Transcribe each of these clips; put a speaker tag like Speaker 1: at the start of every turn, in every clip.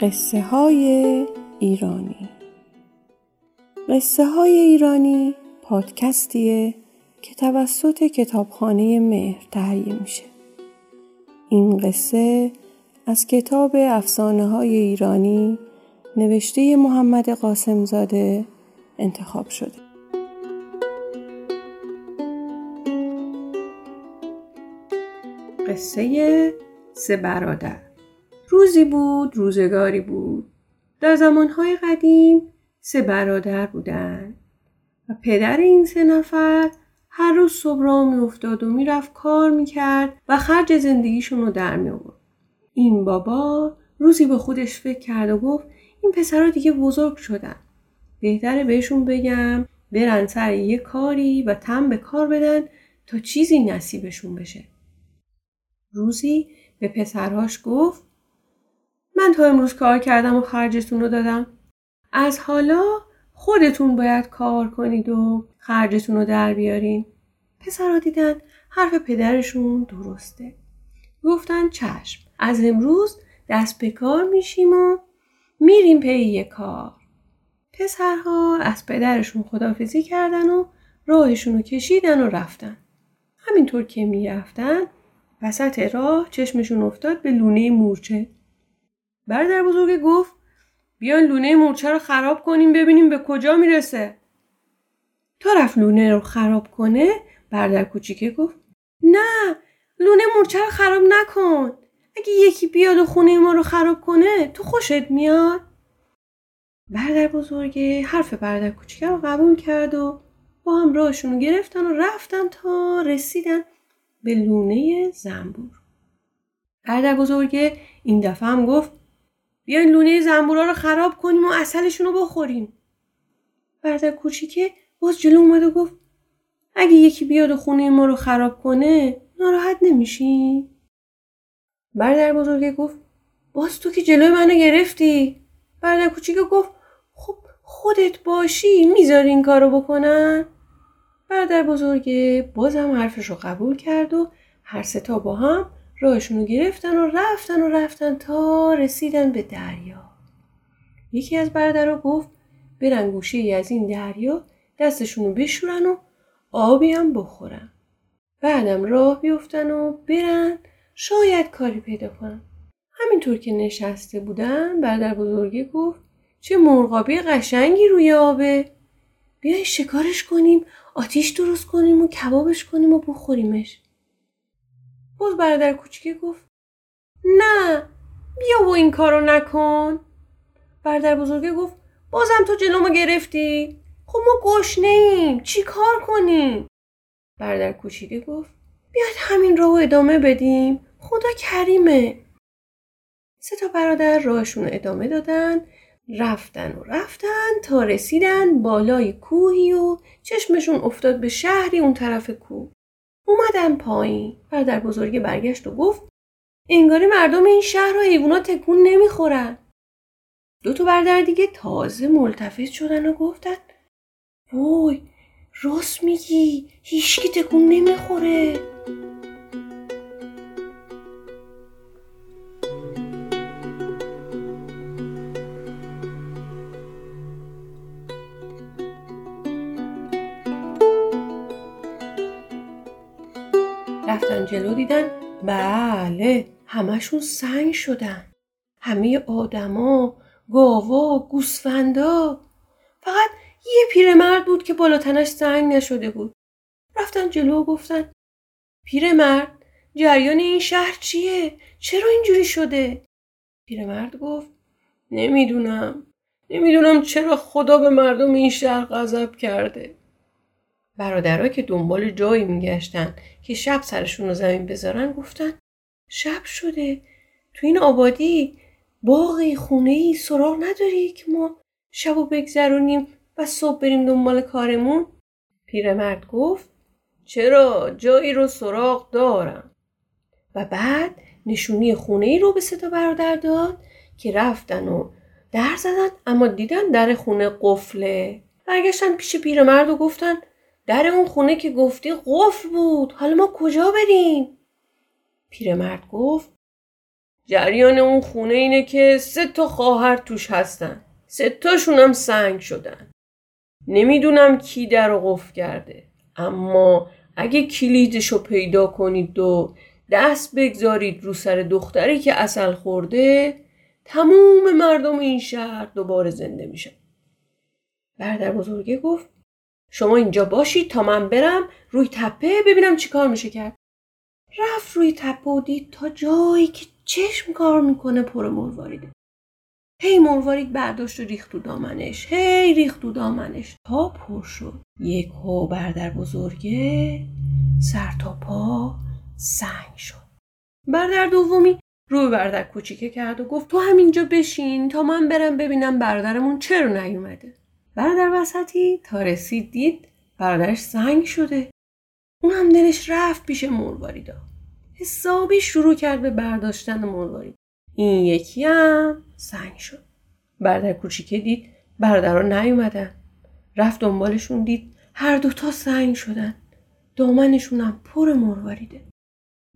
Speaker 1: قصه های ایرانی. قصه های ایرانی پادکستیه که توسط کتابخانه مهر تهیه میشه. این قصه از کتاب افسانه های ایرانی نوشته محمد قاسمزاده انتخاب شده. قصه سه برادر. روزی بود روزگاری بود در زمانهای قدیم سه برادر بودند و پدر این سه نفر هر روز صبح را می افتاد و می‌رفت کار می‌کرد و خرج زندگیشون رو در می آورد. این بابا روزی به خودش فکر کرد و گفت این پسرها دیگه بزرگ شدن. بهتره بهشون بگم برن سر یه کاری و تم به کار بدن تا چیزی نصیبشون بشه. روزی به پسرهاش گفت من تا امروز کار کردم و خرجتون رو دادم. از حالا خودتون باید کار کنید و خرجتون رو در بیارین. پسرها دیدن حرف پدرشون درسته. گفتن چشم. از امروز دست به کار میشیم و میریم پی یه کار. پسرها از پدرشون خدافزی کردن و راهشون رو کشیدن و رفتن. همینطور که می‌رفتن وسط راه چشمشون افتاد به لونه مورچه. برادر بزرگ گفت بیاین لونه مورچه رو خراب کنیم ببینیم به کجا می‌رسه. تا رفت لونه رو خراب کنه برادر کوچیکه گفت نه لونه مورچه رو خراب نکن. اگه یکی بیاد و خونه ما رو خراب کنه تو خوشت میاد؟ برادر بزرگه حرف برادر کوچیکه رو قبول کرد و با هم راهشون رو گرفتن و رفتن تا رسیدن به لونه زنبور. برادر بزرگه این دفعه هم گفت بیاین لونه زنبورا رو خراب کنیم و اصلشون رو بخوریم. برادر کوچیکه باز جلو اومد و گفت اگه یکی بیاد و خونه ما رو خراب کنه ناراحت نمیشی؟ برادر بزرگه گفت باز تو که جلوی منو گرفتی. برادر کوچیکه گفت خب خودت باشی می‌ذاری این کارو بکنن؟ برادر بزرگه بازم حرفش رو قبول کرد و هر ستا با هم راهشون رو گرفتن و رفتن و رفتن تا رسیدن به دریا. یکی از برادرها گفت برن گوشه ای از این دریا دستشون رو بشورن و آبی هم بخورن. بعدم راه بیفتن و برن شاید کاری پیدا کنن. همینطور که نشسته بودن برادر بزرگه گفت چه مرغابی قشنگی روی آبه. بیای شکارش کنیم آتیش درست کنیم و کبابش کنیم و بخوریمش. باز برادر کوچیکه گفت نه بیا و این کارو نکن. برادر بزرگه گفت بازم تو جلومو گرفتی؟ خب ما گشنه ایم چی کار کنیم؟ برادر کوچیکه گفت بیاید همین راه ادامه بدیم خدا کریمه. سه تا برادر راهشون ادامه دادن رفتن و رفتن تا رسیدن بالای کوهی و چشمشون افتاد به شهری اون طرف کوه. اومدن پایین. برادر بزرگ برگشت و گفت انگاری مردم این شهر و حیوونا تکون نمی‌خورن. دو تا برادر دیگه تازه ملتفت شدن و گفتن وای راست میگی هیچکی تکون نمی‌خوره. جلو دیدن؟ بله همشون سنگ شدن. همه آدما گاوا گوسفندا. فقط یه پیرمرد بود که بالا تنش سنگ نشده بود. رفتن جلو و گفتن پیرمرد جریان این شهر چیه؟ چرا اینجوری شده؟ پیرمرد گفت نمی‌دونم. نمی‌دونم چرا خدا به مردم این شهر غضب کرده. برادرها که دنبال جایی میگشتن که شب سرشون رو زمین بذارن گفتن شب شده. تو این آبادی باقی خونه ای سراغ نداری که ما شب و بگذرونیم و صبح بریم دنبال کارمون؟ پیرمرد گفت چرا؟ جایی رو سراغ دارم. و بعد نشونی خونه ای رو به ستا برادر داد که رفتن و در زدن اما دیدن در خونه قفله. برگشتن پیش پیرمرد و گفتن در اون خونه که گفتی قفل بود. حالا ما کجا بریم؟ پیرمرد گفت جریان اون خونه اینه که سه تا خواهر توش هستن. سه تاشون هم سنگ شدن. نمی‌دونم کی در رو قفل کرده. اما اگه کلیدشو پیدا کنید و دست بگذارید رو سر دختری که اصل خورده تموم مردم این شهر دوباره زنده میشن. برادر بزرگه گفت شما اینجا باشید تا من برم روی تپه ببینم چی کار میشه کرد. رفت روی تپه و دید تا جایی که چشم کار می‌کنه پر مرواریده هی مروارید برداشت و ریخت تو دامنش. هی ریخت تو دامنش. تا پر شد. یک هو بردر بزرگه. سر تا پا سنگ شد. بردر دومی روی بردر کوچیکه کرد و گفت تو همینجا بشین تا من برم ببینم برادرمون چرا نیومده. برادر وسطی تا رسید دید برادرش سنگ شده. اون هم دلش رفت پیش مرواریدا حسابی شروع کرد به برداشتن مروارید این یکی هم سنگ شد. برادر کوچیکه دید برادرها نیومدن. رفت دنبالشون دید هر دوتا سنگ شدن. دامنشون هم پر مرواریده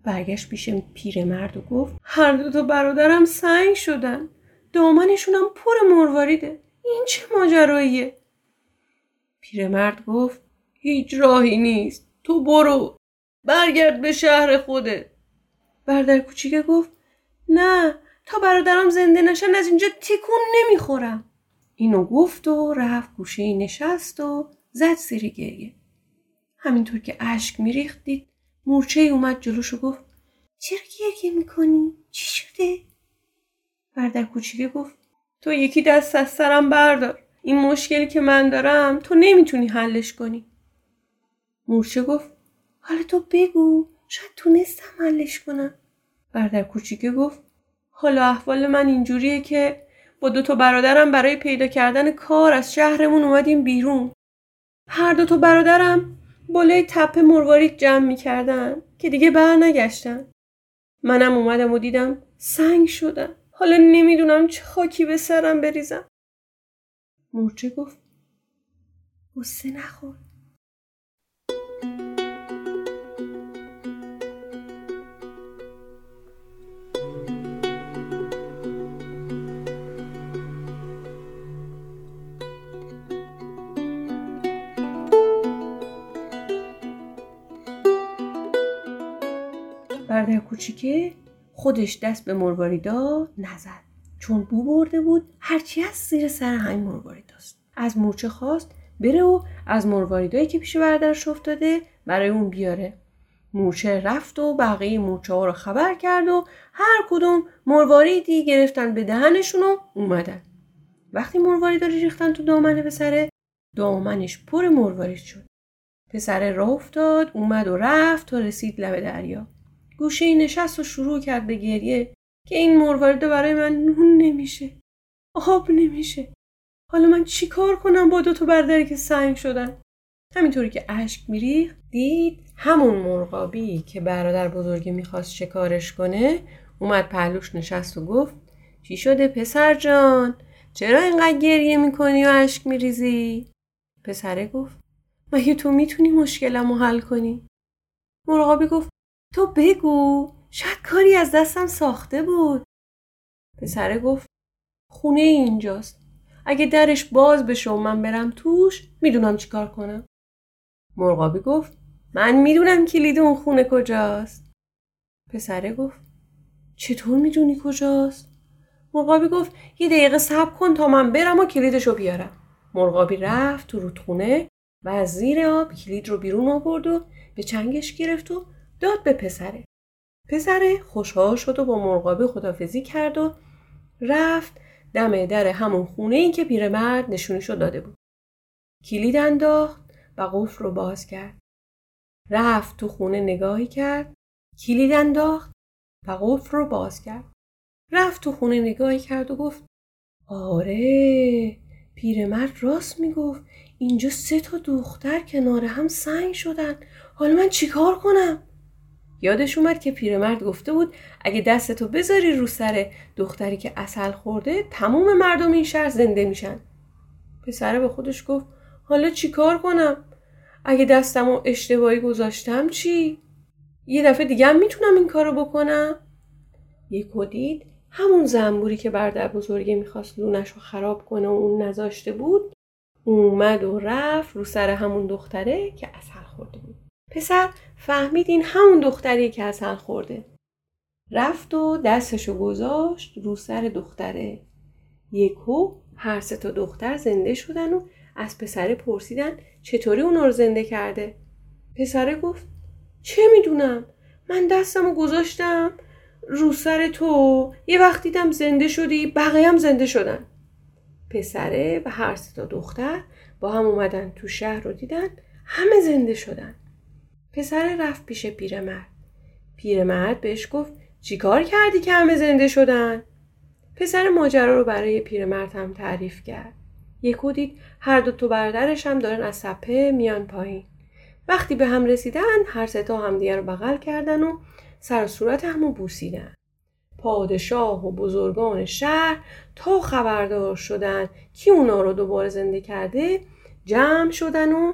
Speaker 1: برگشت پیش پیرمرد و گفت هر دوتا برادرم سنگ شدن. دامنشون هم پر مرواریده این چه ماجراییه؟ پیرمرد گفت هیچ راهی نیست. تو برو. برگرد به شهر خودت. برادر کوچیکه گفت نه تا برادرم زنده نشن از اینجا تکون نمی‌خورم. اینو گفت و رفت گوشه نشست و زد زیر گریه. همینطور که اشک میریخت دید مورچه اومد جلوش و گفت چرا گریه می‌کنی؟ چی شده؟ برادر کوچیکه گفت تو یکی دست از سرم بردار. این مشکلی که من دارم تو نمی‌تونی حلش کنی. مورچه گفت حالا تو بگو شاید تونستم حلش کنم. برادر کوچیکه گفت حالا احوال من اینجوریه که با دو تا برادرم برای پیدا کردن کار از شهرمون اومدیم بیرون. هر دو تا برادرم بالای تپه مروارید جمع می‌کردن که دیگه بر نگشتن منم اومدم و دیدم سنگ شدم حالا نمی‌دونم چه خاکی به سرم بریزم. مورچه گفت غصه نخور. برادر کوچیکه خودش دست به مرواریدا نزد. چون بو برده بود هرچی از زیر سر همین مرواریداست از مورچه خواست بره و از مرواریدایی که پیش برادرش افتاده برای اون بیاره. مورچه رفت و بقیه مورچه ها رو خبر کرد و هر کدوم مرواریدی گرفتن به دهنشون و اومدن. وقتی مرواریدا رو ریختن تو دامن پسره دامنش پر مروارید شد. پسره راه افتاد اومد و رفت تا رسید لب دریا. گوشه ای نشست و شروع کرد به گریه که این مرواریده برای من نون نمیشه آب نمیشه. حالا من چی کار کنم با دو تا بردری که سنگ شدن؟ همینطوری که اشک میریخت دید همون مرغابی که برادر بزرگی می‌خواست شکارش کنه اومد پهلوش نشست و گفت چی شده پسر جان؟ چرا اینقدر گریه می‌کنی و اشک میریزی؟ پسره گفت مگه تو می‌تونی مشکلم رو حل کنی؟ مرغابی گفت تو بگو شاید کاری از دستم ساخته بود. پسره گفت خونه اینجاست. اگه درش باز بشه و من برم توش می‌دونم چیکار کنم. مرغابی گفت من می‌دونم کلید اون خونه کجاست. پسره گفت چطور می‌دونی کجاست؟ مرغابی گفت یه دقیقه صبر کن تا من برم و کلیدشو بیارم. مرغابی رفت تو رودخونه و از زیر آب کلید رو بیرون آورد و به چنگش گرفت و داد به پسره. پسره خوشحال شد و با مرغابی خدافزی کرد و رفت دم در همون خونه ای که پیرمرد نشونیشو داده بود. کلید انداخت و قفل رو باز کرد. رفت تو خونه نگاهی کرد. کلید انداخت و قفل رو باز کرد. رفت تو خونه نگاهی کرد و گفت آره پیرمرد راست می‌گفت. اینجا سه تا دختر کنار هم سنگ شدن. حالا من چیکار کنم؟ یادش اومد که پیرمرد گفته بود اگه دستتو بذاری رو سر دختری که اصل خورده تموم مردم این شهر زنده میشن. پسره به خودش گفت حالا چیکار کنم؟ اگه دستمو اشتباهی گذاشتم چی؟ یه دفعه دیگه هم می‌تونم این کارو بکنم؟ یکو دید همون زنبوری که برادر بزرگه می‌خواست لونش رو خراب کنه و اون نذاشته بود اومد و رفت رو سر همون دختره که اصل خورده بود. پسر فهمید این همون دختری که اصل خورده. رفت و دستشو گذاشت رو سر دختره. یکو هر سه تا دختر زنده شدن و از پسره پرسیدن چطوری اون رو زنده کرده. پسره گفت چه می‌دونم؟ من دستم رو گذاشتم رو سر تو. یه وقت دیدم زنده شدی بقیه هم زنده شدن. پسره و هر سه تا دختر با هم اومدن تو شهر رو دیدن همه زنده شدن. پسره رفت پیش پیرمرد. پیرمرد بهش گفت چیکار کردی که همه زنده شدن؟ پسر ماجرا رو برای پیرمرد هم تعریف کرد. یکو دید هر دو تو برادرش هم دارن از سپه میان پایین. وقتی به هم رسیدن هر سه تا همدیگه رو بغل کردن و سر و صورت همو بوسیدن. پادشاه و بزرگان شهر تا خبردار شدن کی اونا رو دوباره زنده کرده جمع شدن و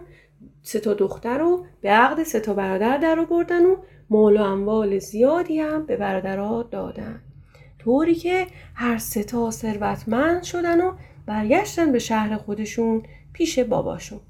Speaker 1: سه تا دختر رو به عقد سه تا برادر در بردن و مال و اموال زیادی هم به برادرها دادن. طوری که هر سه تا ثروتمند شدن و برگشتن به شهر خودشون پیش باباشون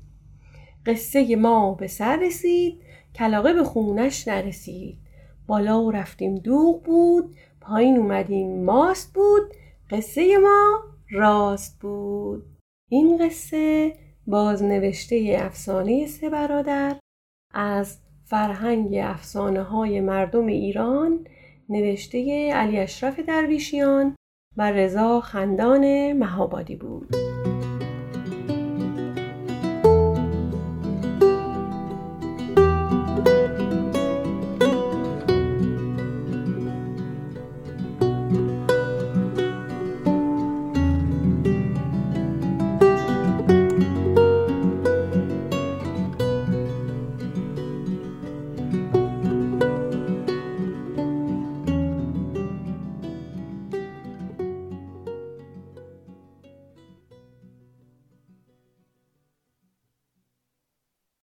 Speaker 1: قصه ما به سر رسید کلاقه به خونش نرسید. بالا رفتیم دوغ بود پایین اومدیم ماست بود. قصه ما راست بود. این قصه بازنوشته افسانه سه برادر از فرهنگ افسانه های مردم ایران نوشته علی اشرف درویشیان و رضا خندان مهابادی بود.